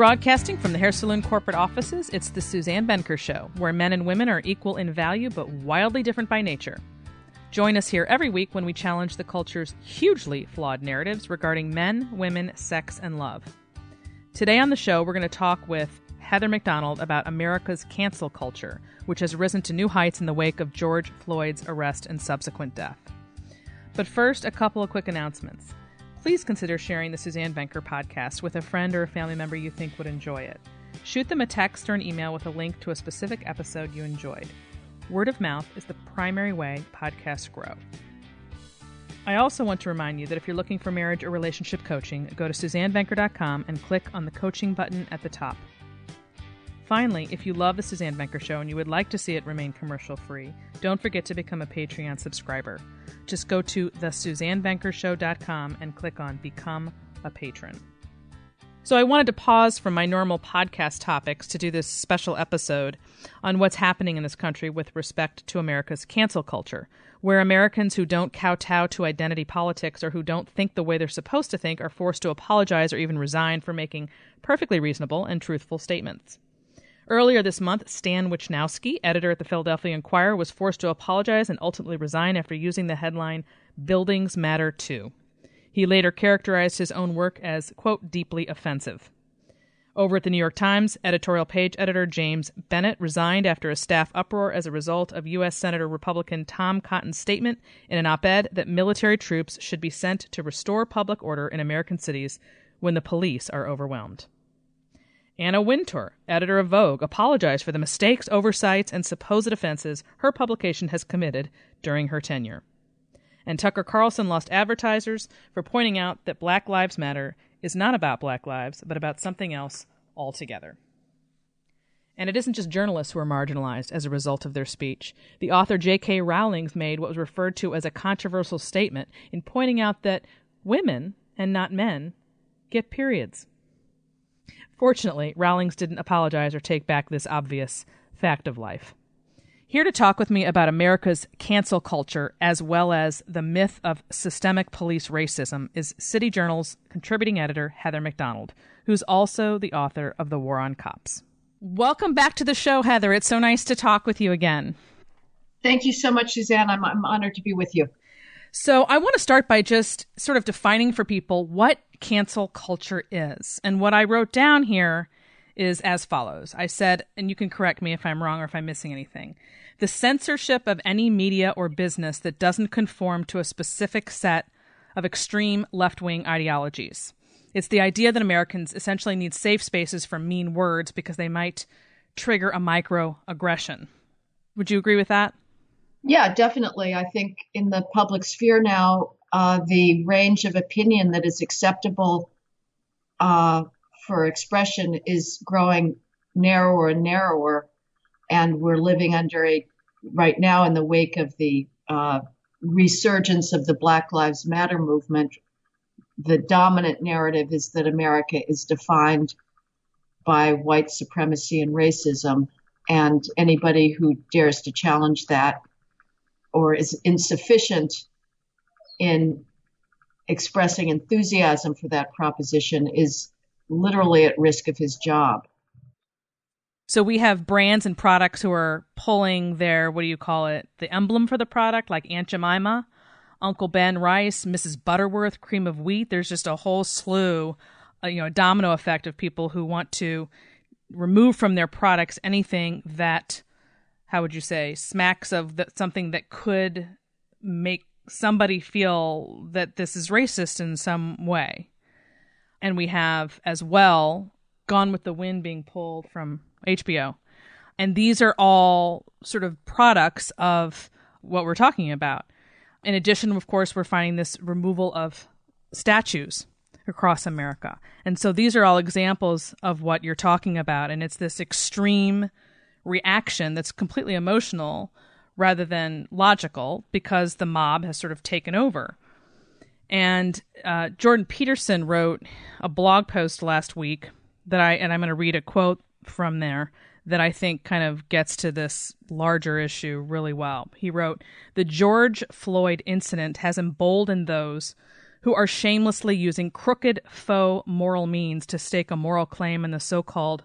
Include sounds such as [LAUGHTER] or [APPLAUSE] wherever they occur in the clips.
Broadcasting from the Hair Saloon corporate offices, it's the Suzanne Venker Show, where men and women are equal in value but wildly different by nature. Join us here every week when we challenge the culture's hugely flawed narratives regarding men, women, sex, and love. Today on the show, we're going to talk with Heather Mac Donald about America's cancel culture, which has risen to new heights in the wake of George Floyd's arrest and subsequent death. But first, a couple of quick announcements please consider sharing the Suzanne Venker podcast with a friend or a family member you think would enjoy it. Shoot them a text or an email with a link to a specific episode you enjoyed. Word of mouth is the primary way podcasts grow. I also want to remind you that if you're looking for marriage or relationship coaching, go to SuzanneVenker.com and click on the coaching button at the top. Finally, if you love The Suzanne Venker Show and you would like to see it remain commercial free, don't forget to become a Patreon subscriber. Just go to thesuzannevenkershow.com and click on Become a Patron. So, I wanted to pause from my normal podcast topics to do this special episode on what's happening in this country with respect to America's cancel culture, where Americans who don't kowtow to identity politics or who don't think the way they're supposed to think are forced to apologize or even resign for making perfectly reasonable and truthful statements. Earlier this month, Stan Wischnowski, editor at the Philadelphia Inquirer, was forced to apologize and ultimately resign after using the headline, Buildings Matter Too. He later characterized his own work as, quote, deeply offensive. Over at the New York Times, editorial page editor James Bennet resigned after a staff uproar as a result of U.S. Senator Republican Tom Cotton's statement in an op ed that military troops should be sent to restore public order in American cities when the police are overwhelmed. Anna Wintour, editor of Vogue, apologized for the mistakes, oversights, and supposed offenses her publication has committed during her tenure. And Tucker Carlson lost advertisers for pointing out that Black Lives Matter is not about Black lives, but about something else altogether. And it isn't just journalists who are marginalized as a result of their speech. The author J.K. Rowling made what was referred to as a controversial statement in pointing out that women, and not men, get periods. Fortunately, Rowlings didn't apologize or take back this obvious fact of life. Here to talk with me about America's cancel culture as well as the myth of systemic police racism is City Journal's contributing editor, Heather Mac Donald, who's also the author of The War on Cops. Welcome back to the show, Heather. It's so nice to talk with you again. Thank you so much, Suzanne. I'm, I'm honored to be with you. So, I want to start by just sort of defining for people what cancel culture is. And what I wrote down here is as follows I said, and you can correct me if I'm wrong or if I'm missing anything the censorship of any media or business that doesn't conform to a specific set of extreme left wing ideologies. It's the idea that Americans essentially need safe spaces for mean words because they might trigger a microaggression. Would you agree with that? Yeah, definitely. I think in the public sphere now, uh, the range of opinion that is acceptable uh, for expression is growing narrower and narrower. And we're living under a, right now in the wake of the uh, resurgence of the Black Lives Matter movement, the dominant narrative is that America is defined by white supremacy and racism. And anybody who dares to challenge that or is insufficient in expressing enthusiasm for that proposition is literally at risk of his job. So we have brands and products who are pulling their what do you call it? The emblem for the product, like Aunt Jemima, Uncle Ben rice, Mrs. Butterworth cream of wheat. There's just a whole slew, uh, you know, a domino effect of people who want to remove from their products anything that, how would you say, smacks of something that could make somebody feel that this is racist in some way. And we have as well Gone with the Wind being pulled from HBO. And these are all sort of products of what we're talking about. In addition, of course, we're finding this removal of statues across America. And so these are all examples of what you're talking about. And it's this extreme reaction that's completely emotional rather than logical because the mob has sort of taken over. And uh, Jordan Peterson wrote a blog post last week that I, and I'm going to read a quote from there that I think kind of gets to this larger issue really well. He wrote The George Floyd incident has emboldened those who are shamelessly using crooked faux moral means to stake a moral claim in the so called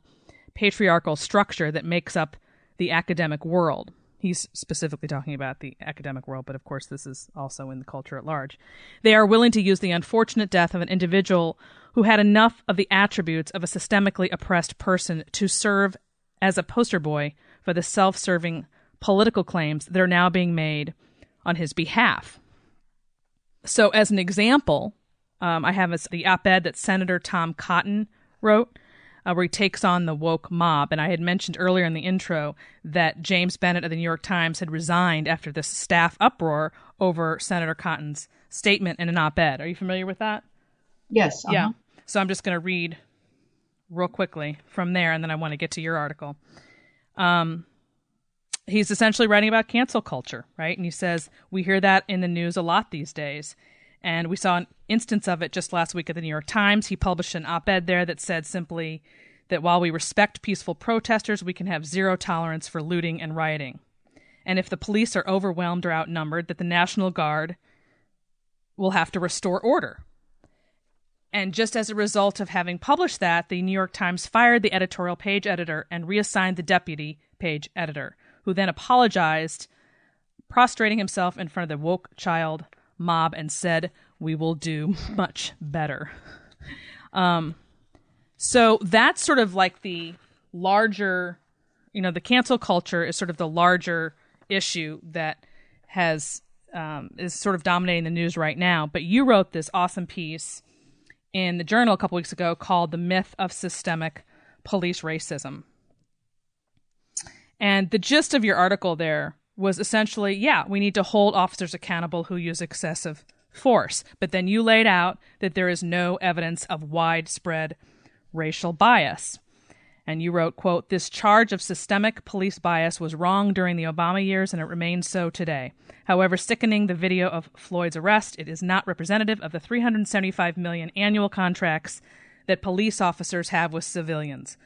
patriarchal structure that makes up the academic world. He's specifically talking about the academic world, but of course, this is also in the culture at large. They are willing to use the unfortunate death of an individual who had enough of the attributes of a systemically oppressed person to serve as a poster boy for the self serving political claims that are now being made on his behalf. So, as an example, um, I have a, the op ed that Senator Tom Cotton wrote, uh, where he takes on the woke mob. And I had mentioned earlier in the intro that James Bennet of the New York Times had resigned after this staff uproar over Senator Cotton's statement in an op ed. Are you familiar with that? Yes. Uh-huh. Yeah. So, I'm just going to read real quickly from there, and then I want to get to your article. Um, he's essentially writing about cancel culture, right? And he says, We hear that in the news a lot these days. And we saw an instance of it just last week at the New York Times. He published an op ed there that said simply that while we respect peaceful protesters, we can have zero tolerance for looting and rioting. And if the police are overwhelmed or outnumbered, that the National Guard will have to restore order. And just as a result of having published that, the New York Times fired the editorial page editor and reassigned the deputy page editor who then apologized, prostrating himself in front of the woke child mob and said, We will do [LAUGHS] much better. Um, so that's sort of like the larger, you know, the cancel culture is sort of the larger issue that has um, is sort of dominating the news right now. But you wrote this awesome piece in the journal a couple weeks ago called "The Myth of Systemic Police Racism." And the gist of your article there was essentially, yeah, we need to hold officers accountable who use excessive force. But then you laid out that there is no evidence of widespread racial bias. And you wrote, quote, this charge of systemic police bias was wrong during the Obama years and it remains so today. However, sickening the video of Floyd's arrest, it is not representative of the 375 million annual contracts that police officers have with civilians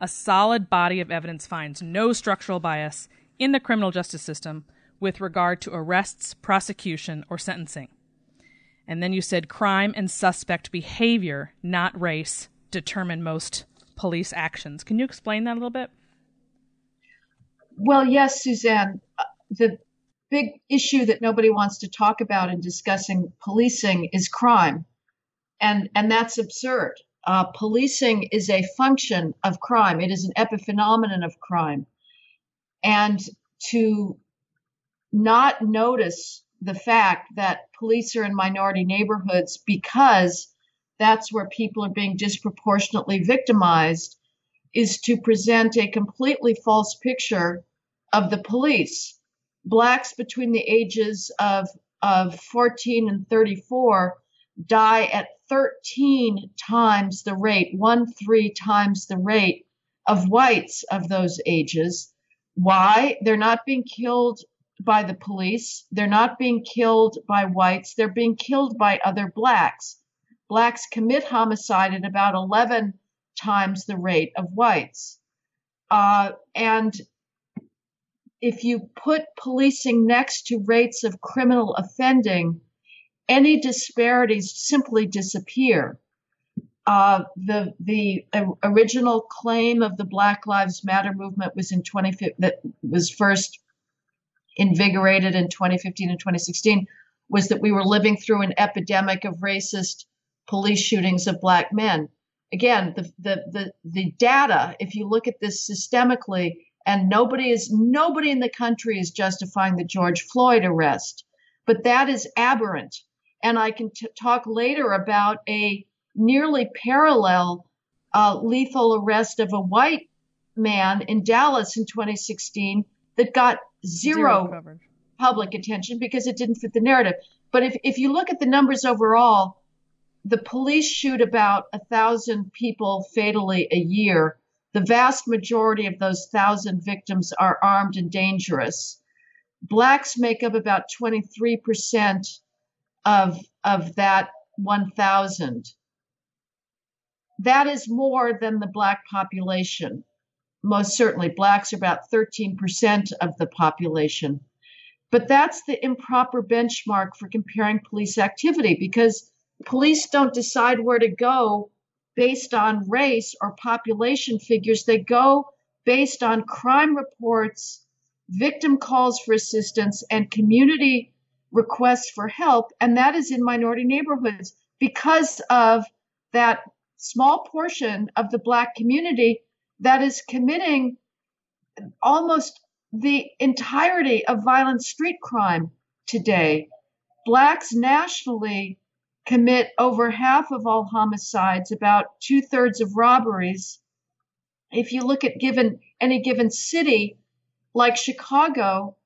a solid body of evidence finds no structural bias in the criminal justice system with regard to arrests, prosecution, or sentencing. And then you said crime and suspect behavior, not race, determine most police actions. Can you explain that a little bit? Well, yes, Suzanne. Uh, the big issue that nobody wants to talk about in discussing policing is crime. And, and that's absurd uh, policing is a function of crime. It is an epiphenomenon of crime. And to not notice the fact that police are in minority neighborhoods because that's where people are being disproportionately victimized is to present a completely false picture of the police. Blacks between the ages of, of 14 and 34 die at 13 times the rate, one, three times the rate of whites of those ages. Why? They're not being killed by the police. They're not being killed by whites. They're being killed by other blacks. Blacks commit homicide at about 11 times the rate of whites. Uh, and if you put policing next to rates of criminal offending, any disparities simply disappear. Uh, the the original claim of the Black Lives Matter movement was in 20 that was first invigorated in 2015 and 2016 was that we were living through an epidemic of racist police shootings of black men. Again, the the the, the data, if you look at this systemically, and nobody is nobody in the country is justifying the George Floyd arrest, but that is aberrant and I can t- talk later about a nearly parallel uh, lethal arrest of a white man in Dallas in 2016 that got zero, zero public attention because it didn't fit the narrative. But if, if you look at the numbers overall, the police shoot about a thousand people fatally a year. The vast majority of those thousand victims are armed and dangerous. Blacks make up about 23% of, of that 1,000. That is more than the black population. Most certainly, blacks are about 13% of the population. But that's the improper benchmark for comparing police activity because police don't decide where to go based on race or population figures. They go based on crime reports, victim calls for assistance, and community requests for help. And that is in minority neighborhoods because of that small portion of the Black community that is committing almost the entirety of violent street crime today. Blacks nationally commit over half of all homicides, about two thirds of robberies. If you look at given any given city, like Chicago,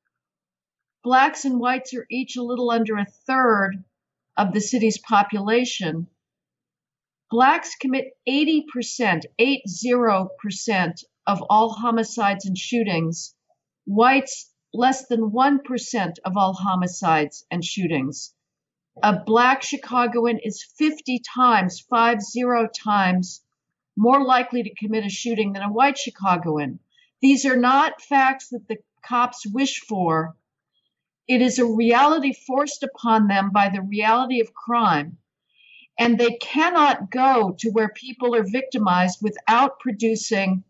blacks and whites are each a little under a third of the city's population. Blacks commit 80%, 80% of all homicides and shootings. Whites, less than 1% of all homicides and shootings. A black Chicagoan is 50 times, five zero times more likely to commit a shooting than a white Chicagoan. These are not facts that the cops wish for. It is a reality forced upon them by the reality of crime. And they cannot go to where people are victimized without producing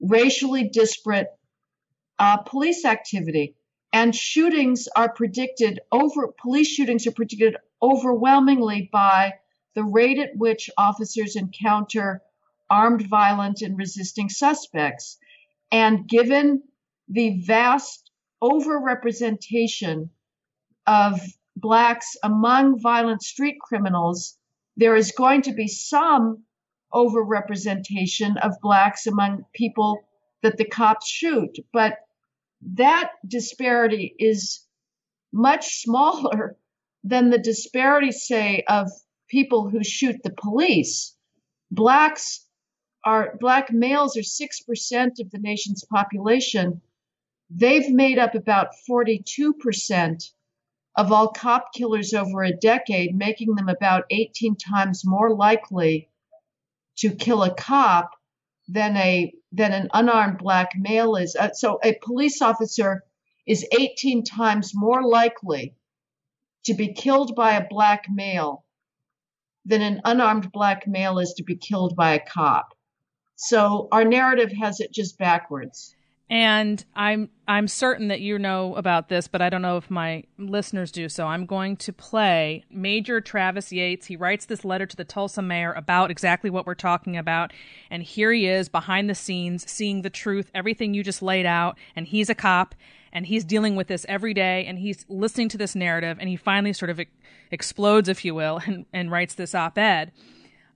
racially disparate uh, police activity. And shootings are predicted over, police shootings are predicted overwhelmingly by the rate at which officers encounter armed, violent, and resisting suspects. And given the vast overrepresentation of blacks among violent street criminals, there is going to be some overrepresentation of blacks among people that the cops shoot. But that disparity is much smaller [LAUGHS] than the disparity, say, of people who shoot the police. Blacks are, black males are 6% of the nation's population. They've made up about 42% of all cop killers over a decade, making them about 18 times more likely to kill a cop than a than an unarmed black male is. Uh, so a police officer is 18 times more likely to be killed by a black male than an unarmed black male is to be killed by a cop. So our narrative has it just backwards. And I'm I'm certain that you know about this, but I don't know if my listeners do. So I'm going to play Major Travis Yates. He writes this letter to the Tulsa mayor about exactly what we're talking about, and here he is behind the scenes, seeing the truth, everything you just laid out. And he's a cop, and he's dealing with this every day, and he's listening to this narrative, and he finally sort of explodes, if you will, [LAUGHS] and, and writes this op-ed.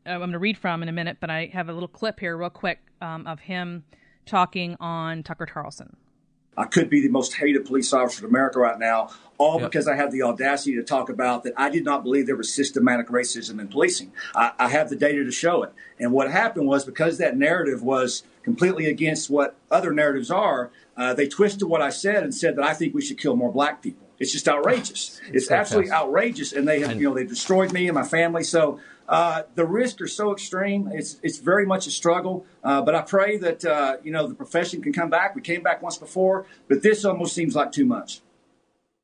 Uh, I'm going to read from in a minute, but I have a little clip here, real quick, um, of him talking on Tucker Carlson. I could be the most hated police officer in America right now, all yep. because I had the audacity to talk about that I did not believe there was systematic racism in policing. I, I have the data to show it. And what happened was because that narrative was completely against what other narratives are, uh, they twisted what I said and said that I think we should kill more black people. It's just outrageous. [LAUGHS] It's, it's absolutely outrageous, and they have, you know, they destroyed me and my family. So uh, the risks are so extreme. It's it's very much a struggle. Uh, but I pray that uh, you know the profession can come back. We came back once before, but this almost seems like too much.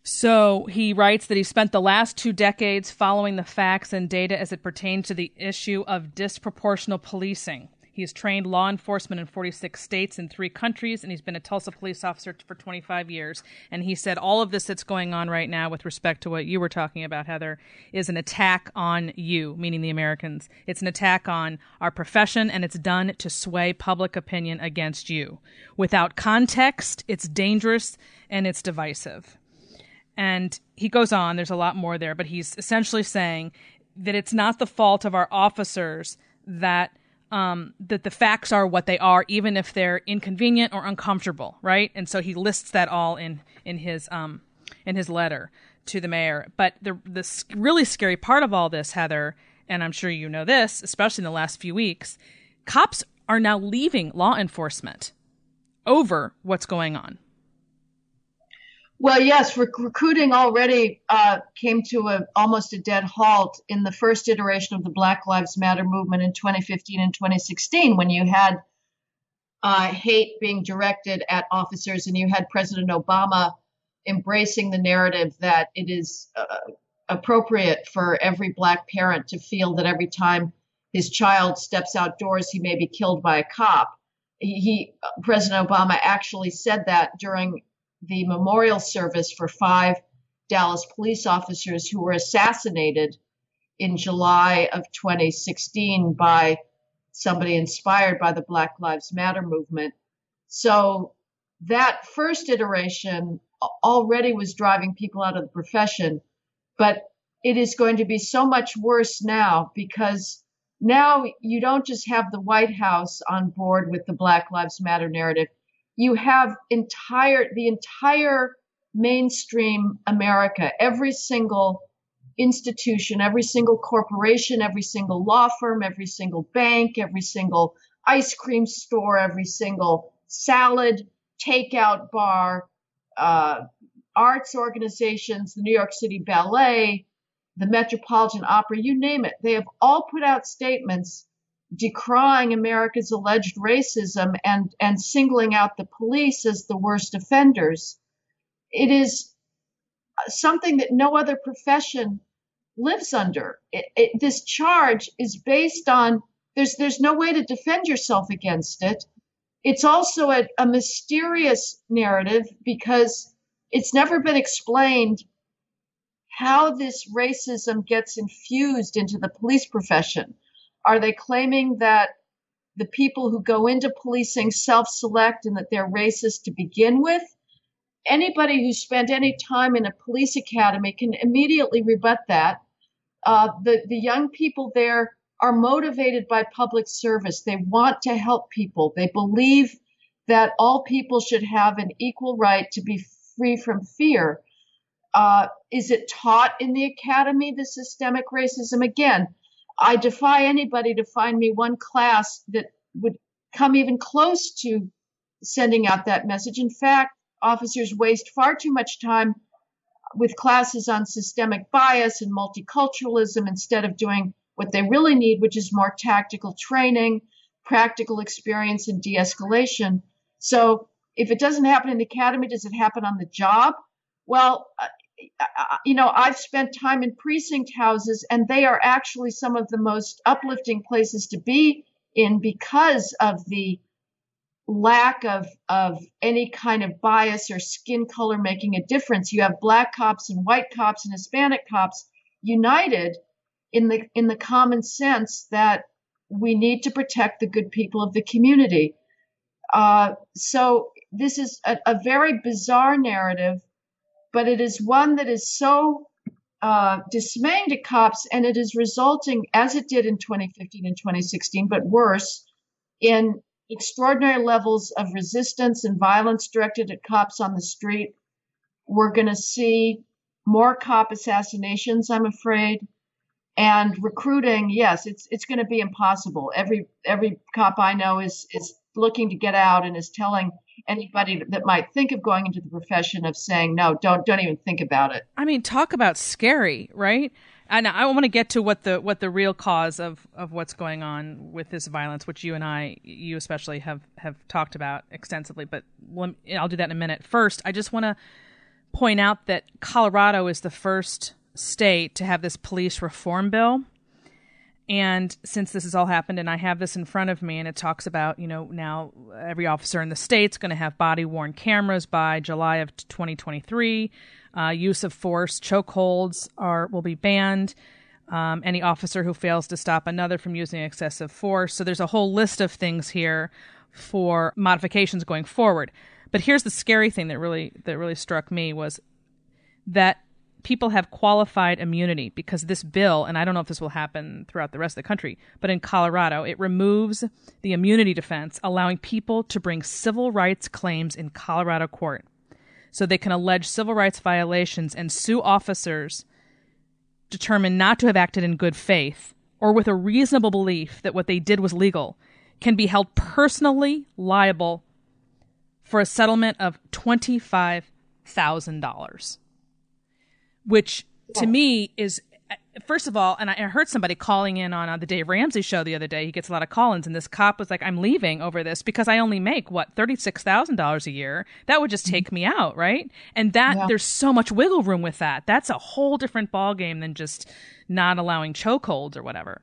So he writes that he spent the last two decades following the facts and data as it pertains to the issue of disproportional policing. He has trained law enforcement in 46 states in three countries, and he's been a Tulsa police officer for 25 years. And he said all of this that's going on right now with respect to what you were talking about, Heather, is an attack on you, meaning the Americans. It's an attack on our profession, and it's done to sway public opinion against you. Without context, it's dangerous and it's divisive. And he goes on, there's a lot more there, but he's essentially saying that it's not the fault of our officers that um, that the facts are what they are, even if they're inconvenient or uncomfortable, right? And so he lists that all in in his um, in his letter to the mayor. But the the really scary part of all this, Heather, and I'm sure you know this, especially in the last few weeks, cops are now leaving law enforcement over what's going on. Well, yes, rec- recruiting already uh, came to a almost a dead halt in the first iteration of the Black Lives Matter movement in 2015 and 2016, when you had uh, hate being directed at officers, and you had President Obama embracing the narrative that it is uh, appropriate for every black parent to feel that every time his child steps outdoors, he may be killed by a cop. He, he President Obama actually said that during the memorial service for five Dallas police officers who were assassinated in July of 2016 by somebody inspired by the Black Lives Matter movement. So that first iteration already was driving people out of the profession, but it is going to be so much worse now because now you don't just have the White House on board with the Black Lives Matter narrative. You have entire the entire mainstream America, every single institution, every single corporation, every single law firm, every single bank, every single ice cream store, every single salad takeout bar, uh, arts organizations, the New York City Ballet, the Metropolitan Opera, you name it. They have all put out statements decrying America's alleged racism and, and singling out the police as the worst offenders. It is something that no other profession lives under. It, it, this charge is based on there's there's no way to defend yourself against it. It's also a, a mysterious narrative because it's never been explained how this racism gets infused into the police profession. Are they claiming that the people who go into policing self select and that they're racist to begin with? Anybody who spent any time in a police academy can immediately rebut that. Uh, the, the young people there are motivated by public service. They want to help people. They believe that all people should have an equal right to be free from fear. Uh, is it taught in the academy, the systemic racism? Again, I defy anybody to find me one class that would come even close to sending out that message. In fact, officers waste far too much time with classes on systemic bias and multiculturalism instead of doing what they really need, which is more tactical training, practical experience, and de escalation. So if it doesn't happen in the academy, does it happen on the job? Well, you know, I've spent time in precinct houses, and they are actually some of the most uplifting places to be in because of the lack of of any kind of bias or skin color making a difference. You have black cops and white cops and Hispanic cops united in the in the common sense that we need to protect the good people of the community. Uh, so this is a, a, very bizarre narrative, but it is one that is so uh, dismaying to cops, and it is resulting, as it did in 2015 and 2016, but worse, in extraordinary levels of resistance and violence directed at cops on the street. We're going to see more cop assassinations, I'm afraid. And recruiting, yes, it's it's going to be impossible. Every every cop I know is is looking to get out and is telling anybody that might think of going into the profession of saying no, don't don't even think about it. I mean, talk about scary, right? and I want to get to what the what the real cause of of what's going on with this violence, which you and I, you especially, have have talked about extensively. But I'll do that in a minute. First, I just want to point out that Colorado is the first state to have this police reform bill. And since this has all happened, and I have this in front of me, and it talks about, you know, now every officer in the state's going to have body worn cameras by July of 2023. Uh, use of force, chokeholds are will be banned. Um, any officer who fails to stop another from using excessive force. So there's a whole list of things here for modifications going forward. But here's the scary thing that really that really struck me was that people have qualified immunity because this bill, and I don't know if this will happen throughout the rest of the country, but in Colorado, it removes the immunity defense, allowing people to bring civil rights claims in Colorado court. So they can allege civil rights violations and sue officers determined not to have acted in good faith or with a reasonable belief that what they did was legal can be held personally liable for a settlement of $25,000 which to me is first of all, and I heard somebody calling in on uh, the Dave Ramsey show the other day. He gets a lot of call-ins, and this cop was like, "I'm leaving over this because I only make what thirty six thousand dollars a year. That would just mm-hmm. take me out, right?" And that yeah. there's so much wiggle room with that. That's a whole different ball game than just not allowing chokeholds or whatever.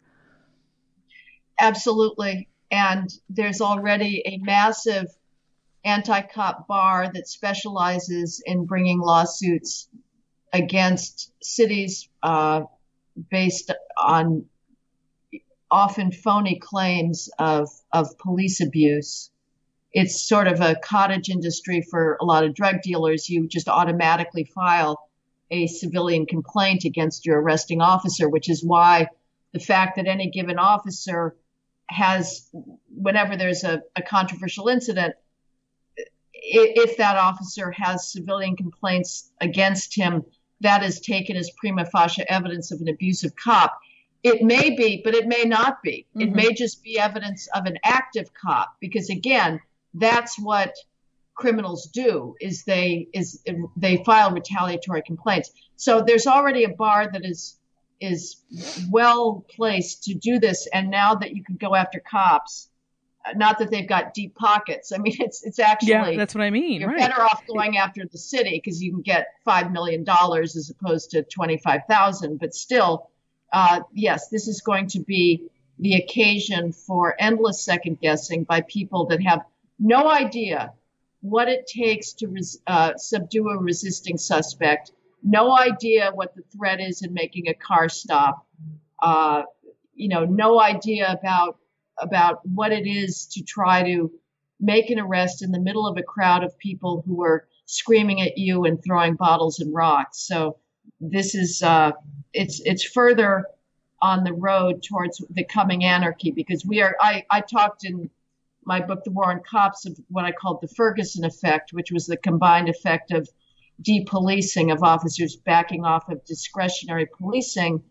Absolutely, and there's already a massive anti-cop bar that specializes in bringing lawsuits against cities uh, based on often phony claims of, of police abuse. It's sort of a cottage industry for a lot of drug dealers. You just automatically file a civilian complaint against your arresting officer, which is why the fact that any given officer has, whenever there's a, a controversial incident, if that officer has civilian complaints against him, that is taken as prima facie evidence of an abusive cop. It may be, but it may not be. Mm-hmm. It may just be evidence of an active cop because again, that's what criminals do is they is they file retaliatory complaints. So there's already a bar that is is well placed to do this and now that you can go after cops not that they've got deep pockets. I mean, [LAUGHS] it's it's actually yeah, that's what I mean. You're right. better off going after the city because you can get five million dollars as opposed to twenty five thousand. But still, uh, yes, this is going to be the occasion for endless second guessing by people that have no idea what it takes to res- uh, subdue a resisting suspect, no idea what the threat is in making a car stop, uh, you know, no idea about about what it is to try to make an arrest in the middle of a crowd of people who are screaming at you and throwing bottles and rocks. So this is uh, it's it's further on the road towards the coming anarchy because we are. I I talked in my book, The War on Cops, of what I called the Ferguson effect, which was the combined effect of depolicing of officers backing off of discretionary policing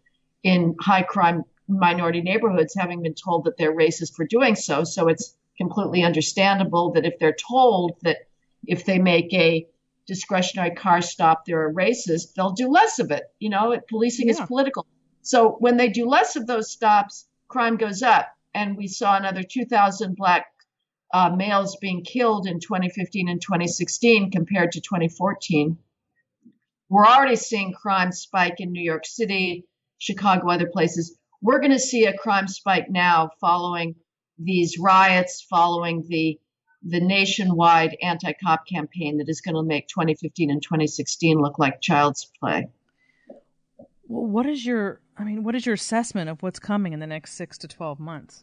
in high crime minority neighborhoods having been told that they're racist for doing so. So it's completely understandable that if they're told that if they make a discretionary car stop, they're a racist, they'll do less of it. You know, policing yeah. is political. So when they do less of those stops, crime goes up. And we saw another 2,000 black uh, males being killed in 2015 and 2016 compared to 2014. We're already seeing crime spike in New York City, Chicago, other places we're going to see a crime spike now following these riots, following the the nationwide anti-cop campaign that is going to make 2015 and 2016 look like child's play. Well, what is your I mean, what is your assessment of what's coming in the next 6 to 12 months?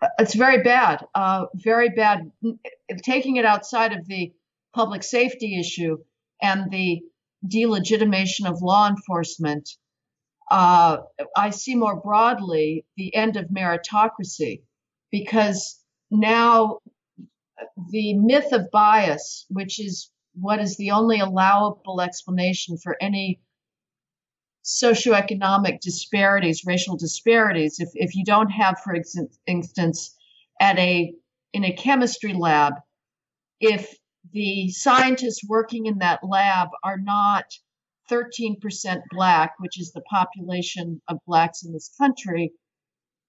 Uh, it's very bad. Uh, very bad. Taking it outside of the public safety issue and the delegitimation of law enforcement, uh, I see more broadly the end of meritocracy because now the myth of bias, which is what is the only allowable explanation for any socioeconomic disparities, racial disparities. If, if you don't have, for instance, at a in a chemistry lab, if the scientists working in that lab are not 13% black, which is the population of blacks in this country,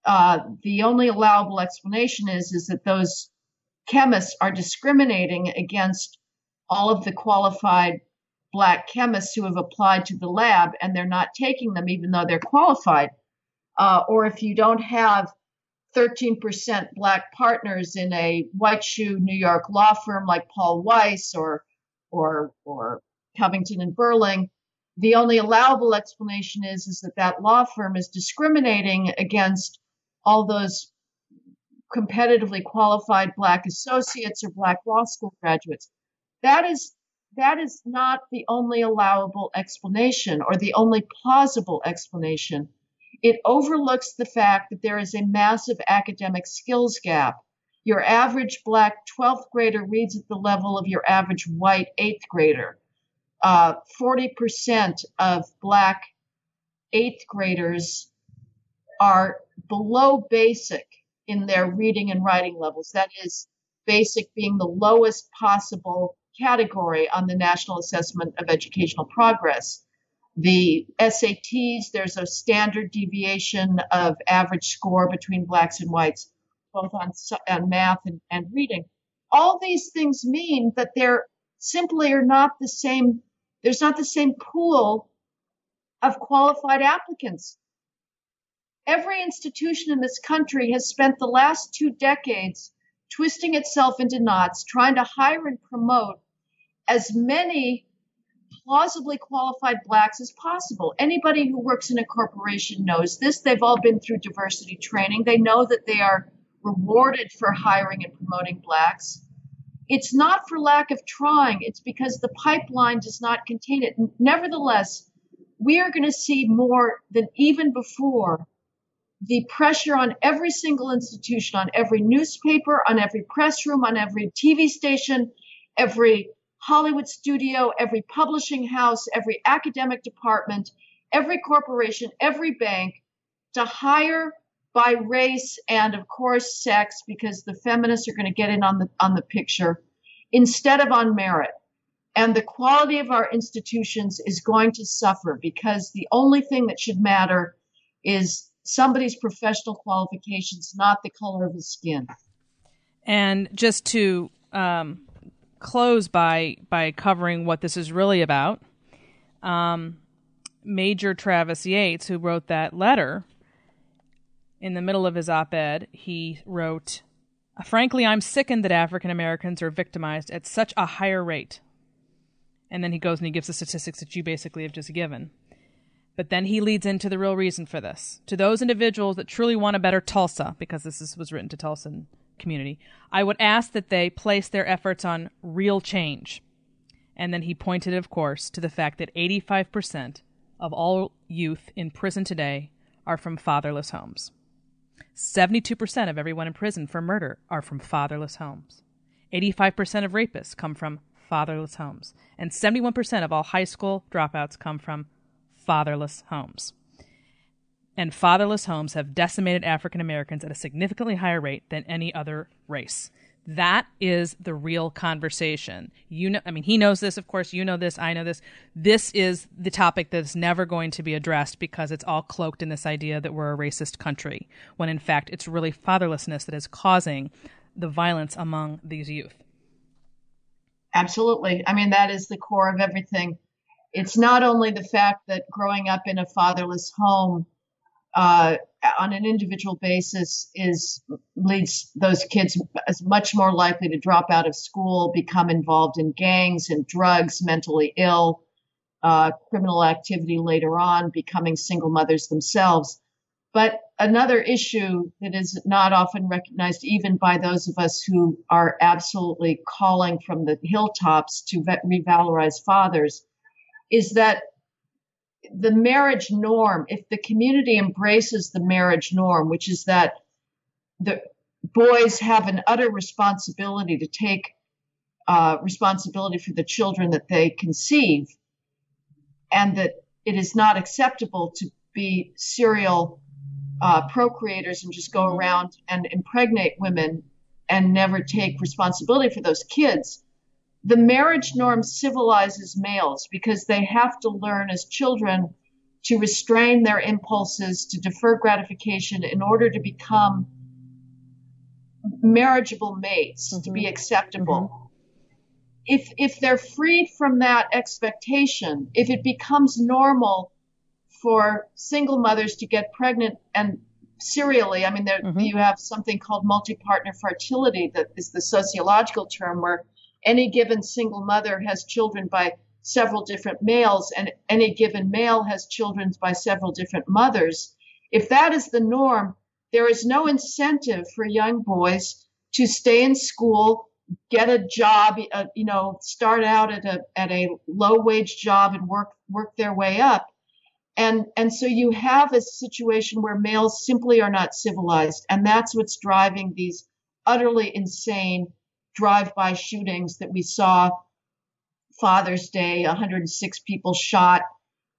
uh, the only allowable explanation is is that those chemists are discriminating against all of the qualified black chemists who have applied to the lab and they're not taking them even though they're qualified. Uh, or if you don't have 13% black partners in a white shoe New York law firm like Paul Weiss or or or Covington and Burling, the only allowable explanation is is that that law firm is discriminating against all those competitively qualified black associates or black law school graduates. That is that is not the only allowable explanation or the only plausible explanation. It overlooks the fact that there is a massive academic skills gap. Your average black 12th grader reads at the level of your average white 8th grader uh, 40% of Black eighth graders are below basic in their reading and writing levels. That is, basic being the lowest possible category on the National Assessment of Educational Progress. the SATs, there's a standard deviation of average score between blacks and whites, both on, on math and, and reading. All these things mean that there simply are not the same, there's not the same pool of qualified applicants. Every institution in this country has spent the last two decades twisting itself into knots, trying to hire and promote as many plausibly qualified blacks as possible. Anybody who works in a corporation knows this. They've all been through diversity training. They know that they are rewarded for hiring and promoting blacks. It's not for lack of trying, it's because the pipeline does not contain it. Nevertheless, we are going to see more than even before the pressure on every single institution, on every newspaper, on every press room, on every TV station, every Hollywood studio, every publishing house, every academic department, every corporation, every bank to hire by race and of course sex because the feminists are going to get in on the on the picture instead of on merit. And the quality of our institutions is going to suffer because the only thing that should matter is somebody's professional qualifications, not the color of his skin. And just to um, close by by covering what this is really about. Um, Major Travis Yates, who wrote that letter, in the middle of his op-ed, he wrote, "Frankly, I'm sickened that African Americans are victimized at such a higher rate." And then he goes and he gives the statistics that you basically have just given. But then he leads into the real reason for this. To those individuals that truly want a better Tulsa, because this is, was written to Tulsa community, I would ask that they place their efforts on real change. And then he pointed, of course, to the fact that 85% of all youth in prison today are from fatherless homes. 72% of everyone in prison for murder are from fatherless homes. 85% of rapists come from fatherless homes. And 71% of all high school dropouts come from fatherless homes and fatherless homes have decimated African Americans at a significantly higher rate than any other race. That is the real conversation. You know, I mean, he knows this, of course. You know this. I know this. This is the topic that's never going to be addressed because it's all cloaked in this idea that we're a racist country, when in fact it's really fatherlessness that is causing the violence among these youth. Absolutely. I mean, that is the core of everything. It's not only the fact that growing up in a fatherless home uh, on an individual basis is leads those kids as much more likely to drop out of school, become involved in gangs and drugs, mentally ill, uh, criminal activity later on, becoming single mothers themselves. But another issue that is not often recognized, even by those of us who are absolutely calling from the hilltops to revalorize fathers, is that the marriage norm, if the community embraces the marriage norm, which is that the boys have an utter responsibility to take uh, responsibility for the children that they conceive, and that it is not acceptable to be serial uh, procreators and just go around and impregnate women and never take responsibility for those kids the marriage norm civilizes males because they have to learn as children to restrain their impulses to defer gratification in order to become marriageable mates mm-hmm. to be mm-hmm. acceptable mm-hmm. if if they're freed from that expectation if it becomes normal for single mothers to get pregnant and serially i mean there, mm-hmm. you have something called multi-partner fertility that is the sociological term where any given single mother has children by several different males, and any given male has children by several different mothers. If that is the norm, there is no incentive for young boys to stay in school, get a job, uh, you know, start out at a at a low wage job and work work their way up. And and so you have a situation where males simply are not civilized, and that's what's driving these utterly insane drive-by shootings that we saw Father's Day, 106 people shot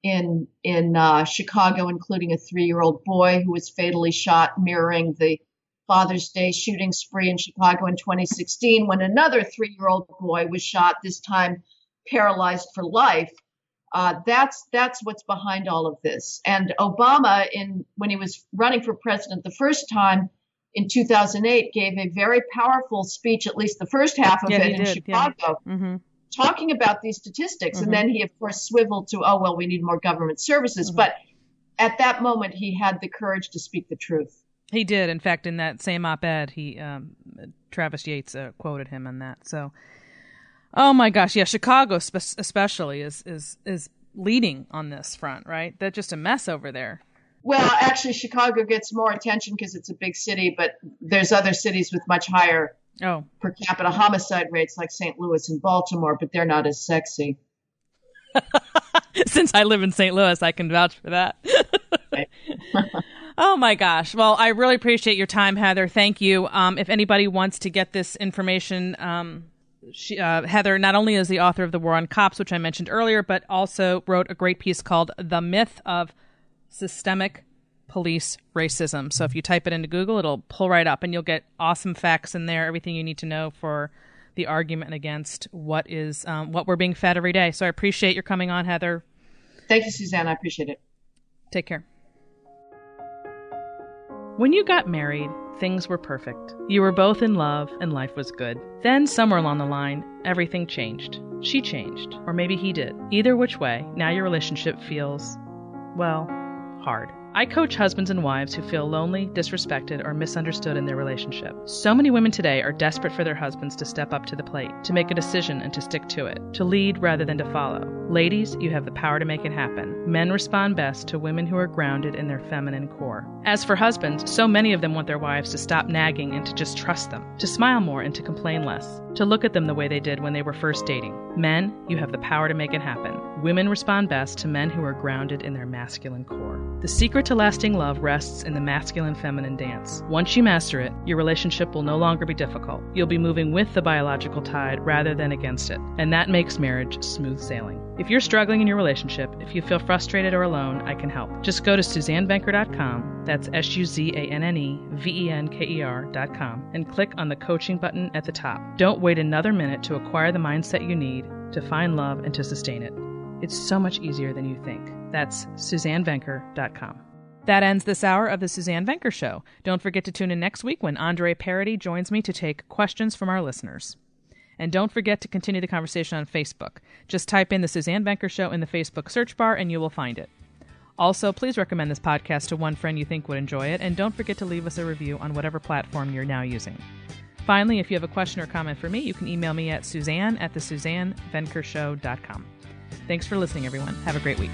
in in uh, Chicago, including a three-year-old boy who was fatally shot, mirroring the Father's Day shooting spree in Chicago in 2016, when another three-year-old boy was shot, this time paralyzed for life. Uh, that's that's what's behind all of this. And Obama, in when he was running for president the first time in 2008, gave a very powerful speech, at least the first half of Yeah, it in did, Chicago, Mm-hmm. talking about these statistics. Mhm. And then he, of course, swiveled to, oh well, we need more government services. Mhm. But at that moment, he had the courage to speak the truth. He did. In fact, in that same op-ed, he um, Travis Yates uh, quoted him on that. So, oh my gosh, yeah, Chicago spe- especially is is is leading on this front, right? They're just a mess over there. Well, actually, Chicago gets more attention because it's a big city, but there's other cities with much higher Oh, per capita homicide rates, like St. Louis and Baltimore, but they're not as sexy. [LAUGHS] since I live in St. Louis, I can vouch for that. [LAUGHS] oh my gosh. Well, I really appreciate your time, Heather. Thank you. Um, if anybody wants to get this information, um, she, uh, Heather not only is the author of The War on Cops, which I mentioned earlier, but also wrote a great piece called The Myth of Systemic Police Racism. So if you type it into Google, it'll pull right up and you'll get awesome facts in there, everything you need to know for the argument against what is um, what we're being fed every day. So I appreciate your coming on, Heather. Thank you, Suzanne. I appreciate it. Take care. When you got married, things were perfect. You were both in love and life was good. Then, somewhere along the line, everything changed. She changed, or maybe he did. Either which way, now your relationship feels, well, hard. I coach husbands and wives who feel lonely, disrespected, or misunderstood in their relationship. So many women today are desperate for their husbands to step up to the plate, to make a decision and to stick to it, to lead rather than to follow. Ladies, you have the power to make it happen. Men respond best to women who are grounded in their feminine core. As for husbands, so many of them want their wives to stop nagging and to just trust them, to smile more and to complain less, to look at them the way they did when they were first dating. Men, you have the power to make it happen. Women respond best to men who are grounded in their masculine core. The secret to lasting love rests in the masculine feminine dance. Once you master it, your relationship will no longer be difficult. You'll be moving with the biological tide rather than against it, and that makes marriage smooth sailing. If you're struggling in your relationship, if you feel frustrated or alone, I can help. Just go to SuzanneVenker.com, that's S U Z A N N E V E N K E R.com, and click on the coaching button at the top. Don't wait another minute to acquire the mindset you need to find love and to sustain it. It's so much easier than you think. That's SuzanneVenker.com. That ends this hour of the Suzanne Venker Show. Don't forget to tune in next week when Andre Parody joins me to take questions from our listeners. And don't forget to continue the conversation on Facebook. Just type in the Suzanne Venker Show in the Facebook search bar and you will find it. Also, please recommend this podcast to one friend you think would enjoy it, and don't forget to leave us a review on whatever platform you're now using. Finally, if you have a question or comment for me, you can email me at suzanne at the suzannevenkershow.com. Thanks for listening, everyone. Have a great week.